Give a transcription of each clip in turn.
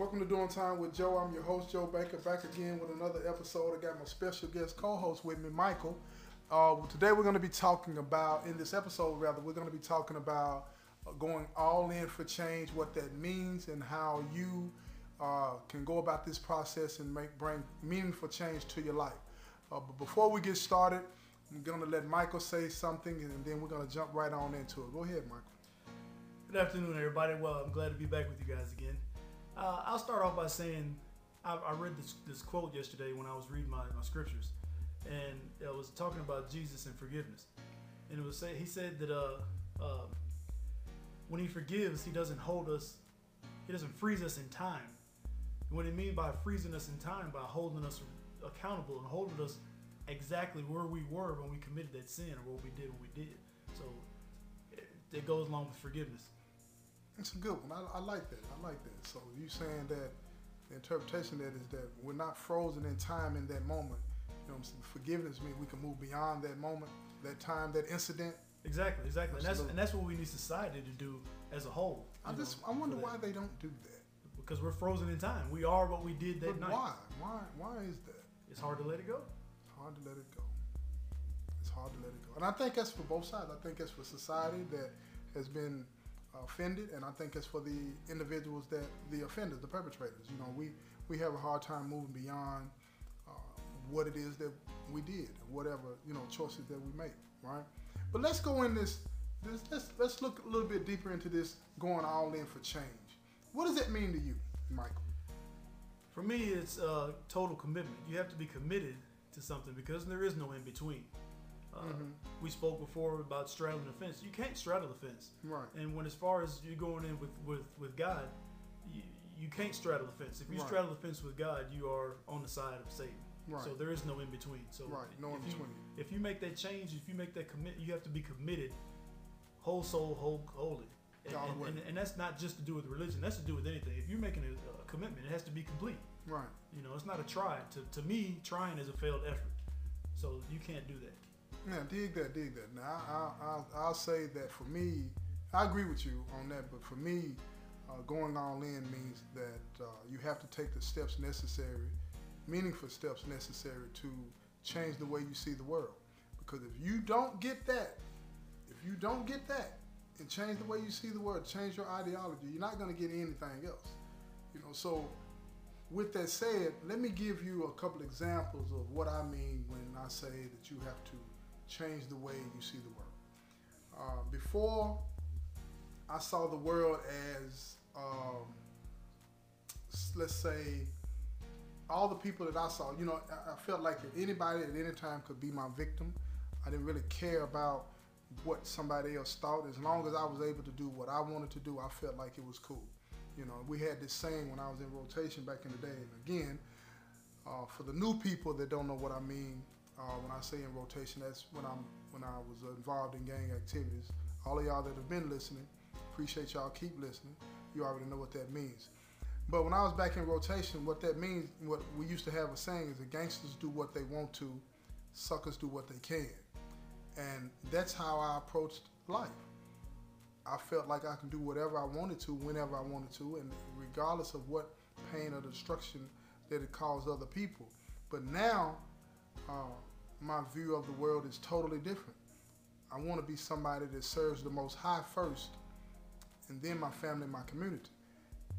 Welcome to Doing Time with Joe. I'm your host, Joe Baker, back again with another episode. I got my special guest co-host with me, Michael. Uh, today we're going to be talking about, in this episode rather, we're going to be talking about uh, going all in for change, what that means, and how you uh, can go about this process and make bring meaningful change to your life. Uh, but before we get started, I'm going to let Michael say something, and then we're going to jump right on into it. Go ahead, Michael. Good afternoon, everybody. Well, I'm glad to be back with you guys again. Uh, I'll start off by saying I, I read this, this, quote yesterday when I was reading my, my scriptures, and it was talking about Jesus and forgiveness. And it was say he said that uh, uh, when he forgives, he doesn't hold us, he doesn't freeze us in time. And what he means by freezing us in time, by holding us accountable and holding us exactly where we were when we committed that sin or what we did when we did. So it, it goes along with forgiveness. It's a good one. I, I, like that. I like that. So you saying that the interpretation that is that we're not frozen in time in that moment. You know, forgiveness means we can move beyond that moment, that time, that incident. Exactly, exactly, and that's and that's what we need society to do as a whole. I just know, I wonder why they don't do that. Because we're frozen in time. We are what we did that but night. Why? Why? Why is that? It's hard to let it go. It's hard to let it go. It's hard to let it go, and I think that's for both sides. I think that's for society that has been offended, and I think it's for the individuals that the offenders, the perpetrators. You know, we we have a hard time moving beyond uh, what it is that we did, whatever you know choices that we make, right? But let's go in this. this let's let's look a little bit deeper into this going all in for change. What does that mean to you, Michael? For me, it's uh, total commitment. You have to be committed to something because there is no in between. Uh, mm-hmm. We spoke before about straddling the fence. You can't straddle the fence. Right. And when as far as you're going in with with, with God, you, you can't straddle the fence. If you right. straddle the fence with God, you are on the side of Satan. Right. So there is no in between. So right, no in between. If you make that change, if you make that commit, you have to be committed, whole soul, whole holy. And, and, and, and, that's not just to do with religion. That's to do with anything. If you're making a, a commitment, it has to be complete. Right. You know, it's not a try. To, to me, trying is a failed effort. So you can't do that. Yeah, dig that, dig that. Now, I, I, I'll say that for me, I agree with you on that, but for me, uh, going all in means that uh, you have to take the steps necessary, meaningful steps necessary to change the way you see the world. Because if you don't get that, if you don't get that, and change the way you see the world, change your ideology, you're not going to get anything else. You know, so with that said, let me give you a couple examples of what I mean when I say that you have to change the way you see the world. Uh, before, I saw the world as, um, let's say, all the people that I saw, you know, I, felt like anybody at any time could be my victim. I didn't really care about what somebody else thought. As long as I was able to do what I wanted to do, I felt like it was cool. You know, we had this saying when I was in rotation back in the day. And again, uh, for the new people that don't know what I mean, uh, when I say in rotation, that's when I'm when I was involved in gang activities. All of y'all that have been listening, appreciate y'all. Keep listening. You already know what that means. But when I was back in rotation, what that means, what we used to have a saying is that gangsters do what they want to, suckers do what they can. And that's how I approached life. I felt like I can do whatever I wanted to, whenever I wanted to, and regardless of what pain or destruction that it caused other people. But now, my view of the world is totally different. I want to be somebody that serves the Most High first, and then my family, my community.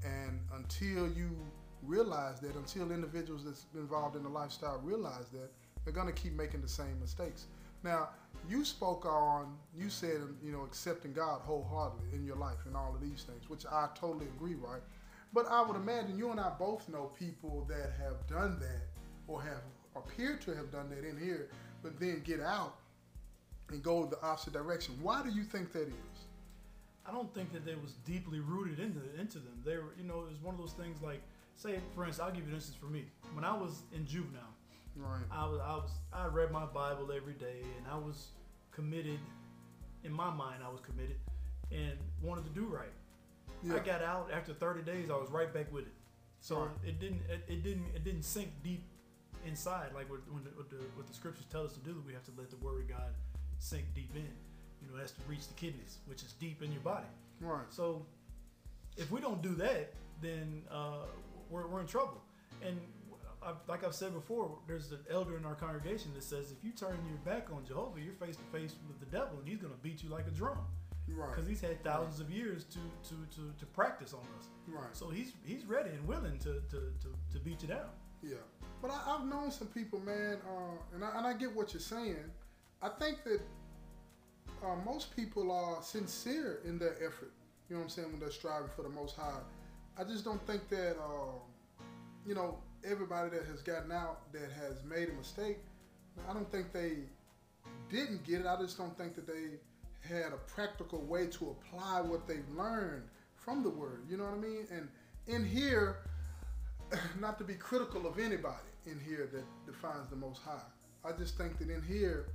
And until you realize that, until individuals that's involved in the lifestyle realize that, they're going to keep making the same mistakes. Now, you spoke on, you said, um, you know, accepting God wholeheartedly in your life and all of these things, which I totally agree, right? But I would imagine you and I both know people that have done that or have appear to have done that in here, but then get out and go the opposite direction. Why do you think that is? I don't think that they was deeply rooted into into them. They were, you know, it was one of those things like, say, for instance, I'll give you an instance for me. When I was in juvenile, right, I was, I was, I read my Bible every day, and I was committed. In my mind, I was committed and wanted to do right. Yeah. I got out after 30 days. I was right back with it. So right. it didn't, it, it didn't, it didn't sink deep inside, like what, when the, what, the, what the scriptures tell us to do, we have to let the word of God sink deep in. You know, has to reach the kidneys, which is deep in your body. Right. So if we don't do that, then uh, we're, we're in trouble. And I, like I've said before, there's an elder in our congregation that says if you turn your back on Jehovah, you're face to face with the devil, and he's going to beat you like a drum. Right. Because he's had thousands of years to, to, to, to practice on us. Right. So he's he's ready and willing to, to, to, to beat you down. Yeah, but I, I've known some people, man, uh, and I, and I get what you're saying. I think that uh, most people are sincere in their effort. You know what I'm saying when they're striving for the Most High. I just don't think that uh, you know everybody that has gotten out that has made a mistake. I don't think they didn't get it. I just don't think that they had a practical way to apply what they've learned from the Word. You know what I mean? And in here, not to be critical of anybody in here that defines the Most High. I just think that in here,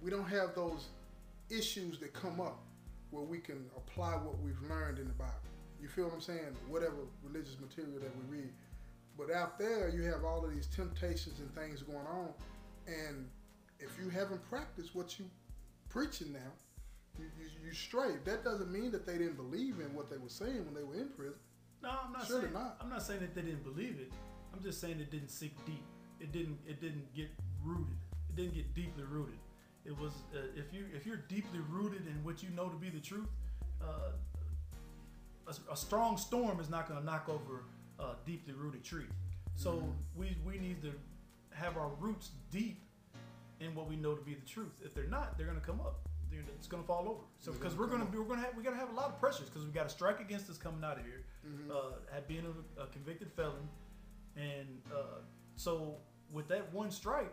we don't have those issues that come up where we can apply what we've learned in the Bible. You feel what I'm saying? Whatever religious material that we read. But out there, you have all of these temptations and things going on. And if you haven't practiced what you preaching now, you, you, you straight. That doesn't mean that they didn't believe in what they were saying when they were in prison. Not Surely saying not. I'm not saying that they didn't believe it. I'm just saying it didn't sink deep. It didn't it didn't get rooted. It didn't get deeply rooted. It was uh, if you if you're deeply rooted in what you know to be the truth, uh, a, a strong storm is not going to knock over a deeply rooted tree. So Mhm. we we need to have our roots deep in what we know to be the truth. If they're not, they're going to come up. It's going to fall over. So because we're going to we're going to have we got to have a lot of pressures because we got a strike against us coming out of here Mhm. uh, at being a, a convicted felon, and uh, so with that one strike,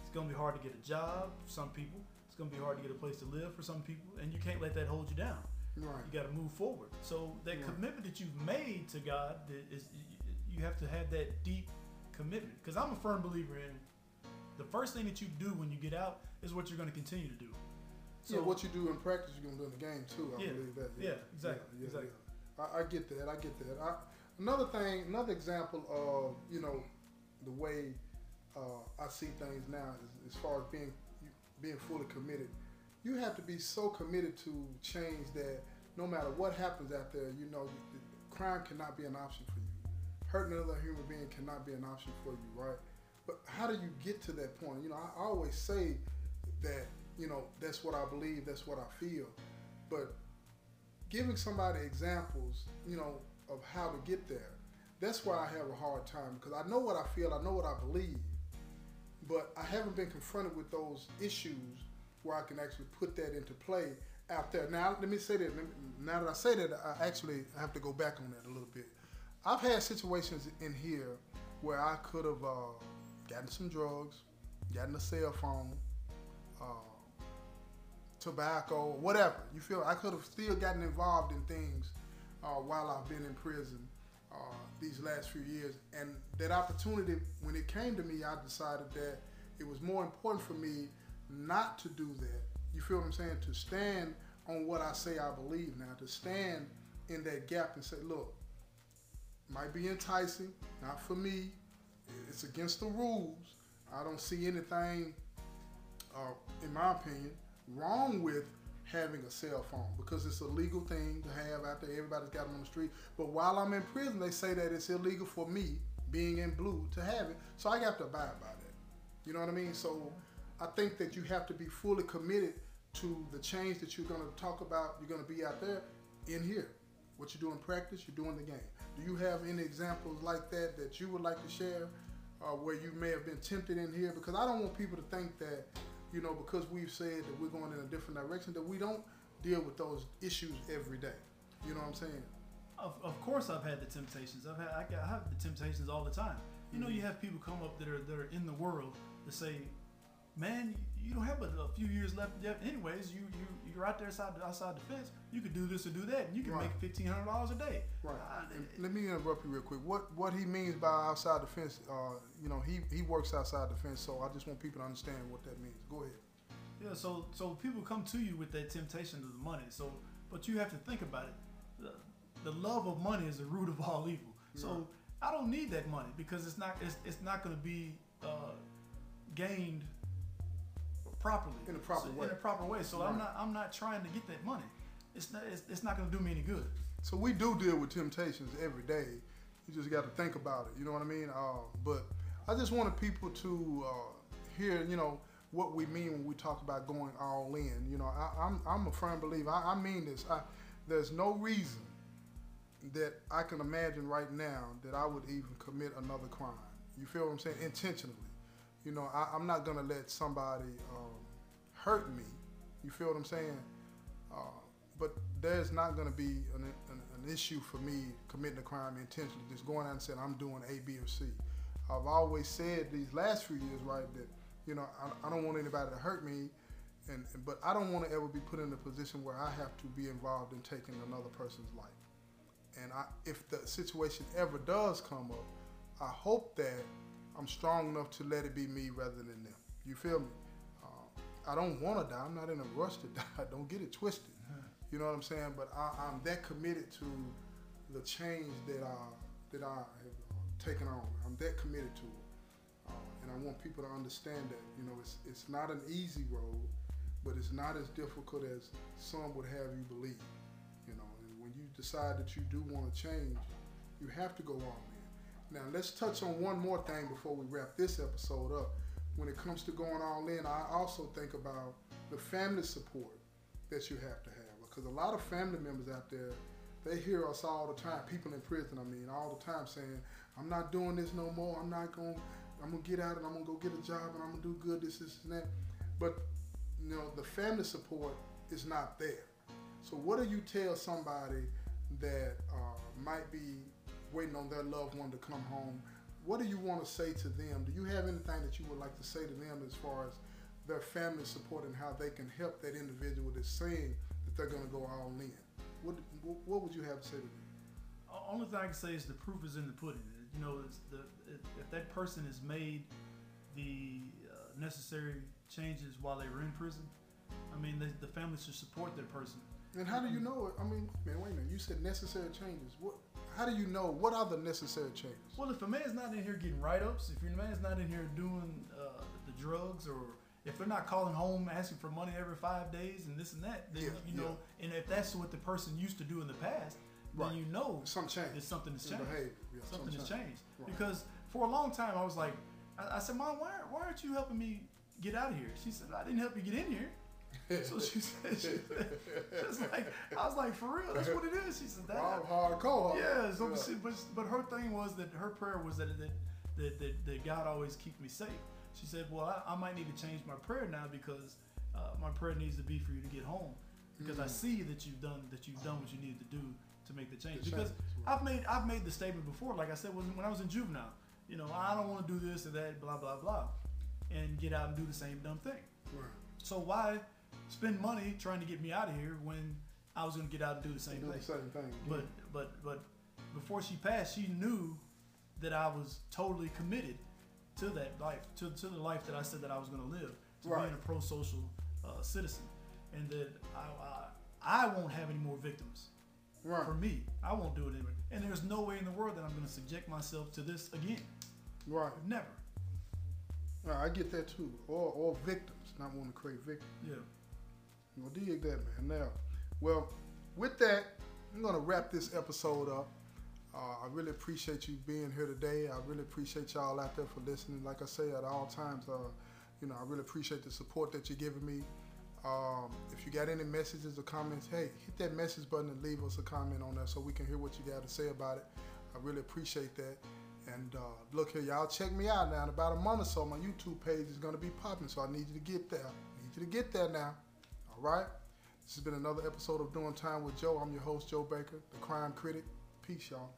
it's gonna be hard to get a job for some people. It's gonna be hard to get a place to live for some people, and you can't let that hold you down. right. You got to move forward. So that Right. commitment that you've made to God that is you have to have that deep commitment. Because I'm a firm believer in the first thing that you do when you get out is what you're going to continue to do. Yeah, what you do in practice, you're gonna do in the game too. I Yeah. believe that. Yeah, exactly, Yeah, yeah, exactly. yeah. I, I get that. I get that. I, another thing, another example of you know the way uh, I see things now is as far as being being fully committed. You have to be so committed to change that no matter what happens out there, you know, crime cannot be an option for you. Hurting another human being cannot be an option for you, right? But how do you get to that point? You know, I always say that, you know, that's what I believe, that's what I feel. But giving somebody examples, you know, of how to get there, that's why I have a hard time because I know what I feel, I know what I believe, but I haven't been confronted with those issues where I can actually put that into play out there. Now, let me say that. Now that I say that, I actually have to go back on that a little bit. I've had situations in here where I could have uh, gotten some drugs, gotten a cell phone, uh, tobacco, whatever. You feel I could have still gotten involved in things uh, while I've been in prison uh, these last few years. And that opportunity, when it came to me, I decided that it was more important for me not to do that. You feel what I'm saying? To stand on what I say I believe now, to stand in that gap and say, look, might be enticing, not for me. It's against the rules. I don't see anything, uh, in my opinion, wrong with having a cell phone because it's a legal thing to have out there. Everybody's got them on the street. But while I'm in prison, they say that it's illegal for me, being in blue, to have it. So I have to abide by that. You know what I mean? So I think that you have to be fully committed to the change that you're going to talk about. You're going to be out there in here. What you do in practice, you're doing the game. Do you have any examples like that that you would like to share uh, where you may have been tempted in here? Because I don't want people to think that, you know, because we've said that we're going in a different direction, that we don't deal with those issues every day. You know what I'm saying? Of, of course, I've had the temptations. I've had I, got, I have the temptations all the time. You know, mm-hmm. you have people come up that are that are in the world to say, "Man, you don't have but a few years left. yet. Anyways, you you you're out there outside outside the fence. You could do this or do that, and you can Right. make fifteen hundred dollars a day." Right. Uh, let me interrupt you real quick. What what he means by outside the fence, uh, you know, he, he works outside the fence, so I just want people to understand what that means. Go ahead. Yeah, so so people come to you with that temptation of the money. So, but you have to think about it. The, the love of money is the root of all evil. So. I don't need that money because it's not it's, it's not going to be uh, gained properly In a proper So- way. In a proper way. So I'm not I'm not trying to get that money. It's not it's, it's not going to do me any good. So we do deal with temptations every day, You just got to think about it. You know what I mean? Uh, but I just wanted people to uh, hear, you know, what we mean when we talk about going all in. You know, I, am I'm, I'm a firm believer. I, I mean this. I, there's no reason that I can imagine right now that I would even commit another crime. You feel what I'm saying? Intentionally. You know, I, am not gonna let somebody um, hurt me. You feel what I'm saying? Uh, but there's not gonna be an, an, an, issue for me committing a crime intentionally, just going out and saying I'm doing A, B, or C. I've always said these last few years, right, that you know I, I don't want anybody to hurt me, and but I don't want to ever be put in a position where I have to be involved in taking another person's life. And I, if the situation ever does come up, I hope that I'm strong enough to let it be me rather than them. You feel me? Uh, I don't want to die. I'm not in a rush to die. Don't get it twisted. You know what I'm saying? But I, am that committed to the change that I that I have uh, taken on. I'm that committed to it, uh, and I want people to understand that. You know, it's it's not an easy road, but it's not as difficult as some would have you believe You know, and when you decide that you do want to change, you have to go in. Now, let's touch on one more thing before we wrap this episode up. When it comes to going all in, I also think about the family support that you have to have. Because a lot of family members out there, they hear us all the time, people in prison, I mean, all the time saying, I'm not doing this no more. I'm not going, I'm going to get out and I'm going to go get a job and I'm going to do good, this, this, and that. But, you know, the family support is not there. So what do you tell somebody that uh, might be waiting on their loved one to come home, what do you want to say to them? Do you have anything that you would like to say to them as far as their family support and how they can help that individual that's saying that they're going to go all in? What, what would you have to say to them? Only thing I can say is the proof is in the pudding. You know, the, if that person has made the uh, necessary changes while they were in prison, I mean, the, the family should support that person and how do you know it? I mean, man, wait a minute. You said necessary changes. What? How do you know? What are the necessary changes? Well, if a man's not in here getting write-ups, if your man's not in here doing uh, the drugs, or if they're not calling home asking for money every five days and this and that, then yeah, you know, yeah. and if that's what the person used to do in the past, then right. you know some change. That something has changed. Yeah, something has changed. Right. Because for a long time, I was like, I, I said, Mom, why, why aren't you helping me get out of here? She said, I didn't help you get in here so she said, she said, like, I was like, for real, that's what it is. She said, that. hardcore. Yeah, so yeah. She, but, but her thing was that her prayer was that, that, that, that, that God always keeps me safe. She said, well, I, I, might need to change my prayer now because uh, my prayer needs to be for you to get home because mm. I see that you've done that you've done what you needed to do to make the change. The because change. I've made I've made the statement before, like I said, when, when I was in juvenile, you know, I don't want to do this or that, blah blah blah, and get out and do the same dumb thing. Right. So why spend money trying to get me out of here when I was going to get out and do the same do thing. The same thing. But but but before she passed, she knew that I was totally committed to that life, to, to the life that I said that I was going to live, to right. being a pro-social uh, citizen, and that I, I, I won't have any more victims. Right. For me, I won't do it anymore. And there's no way in the world that I'm going to subject myself to this again. Right. Never. I get that too. Or, or victims, not want to create victims. Yeah. Well, dig that, man. Now, well, with that, I'm gonna wrap this episode up. Uh, I really appreciate you being here today. I really appreciate y'all out there for listening. Like I say, at all times, uh, you know, I really appreciate the support that you're giving me. Um, if you got any messages or comments, hey, hit that message button and leave us a comment on that so we can hear what you got to say about it. I really appreciate that. And uh, look here, y'all, check me out now. In about a month or so, my YouTube page is going to be popping, so I need you to get there. I need you to get there now. All right? This has been another episode of Doing Time with Joe. I'm your host, Joe Baker, the crime critic. Peace, y'all.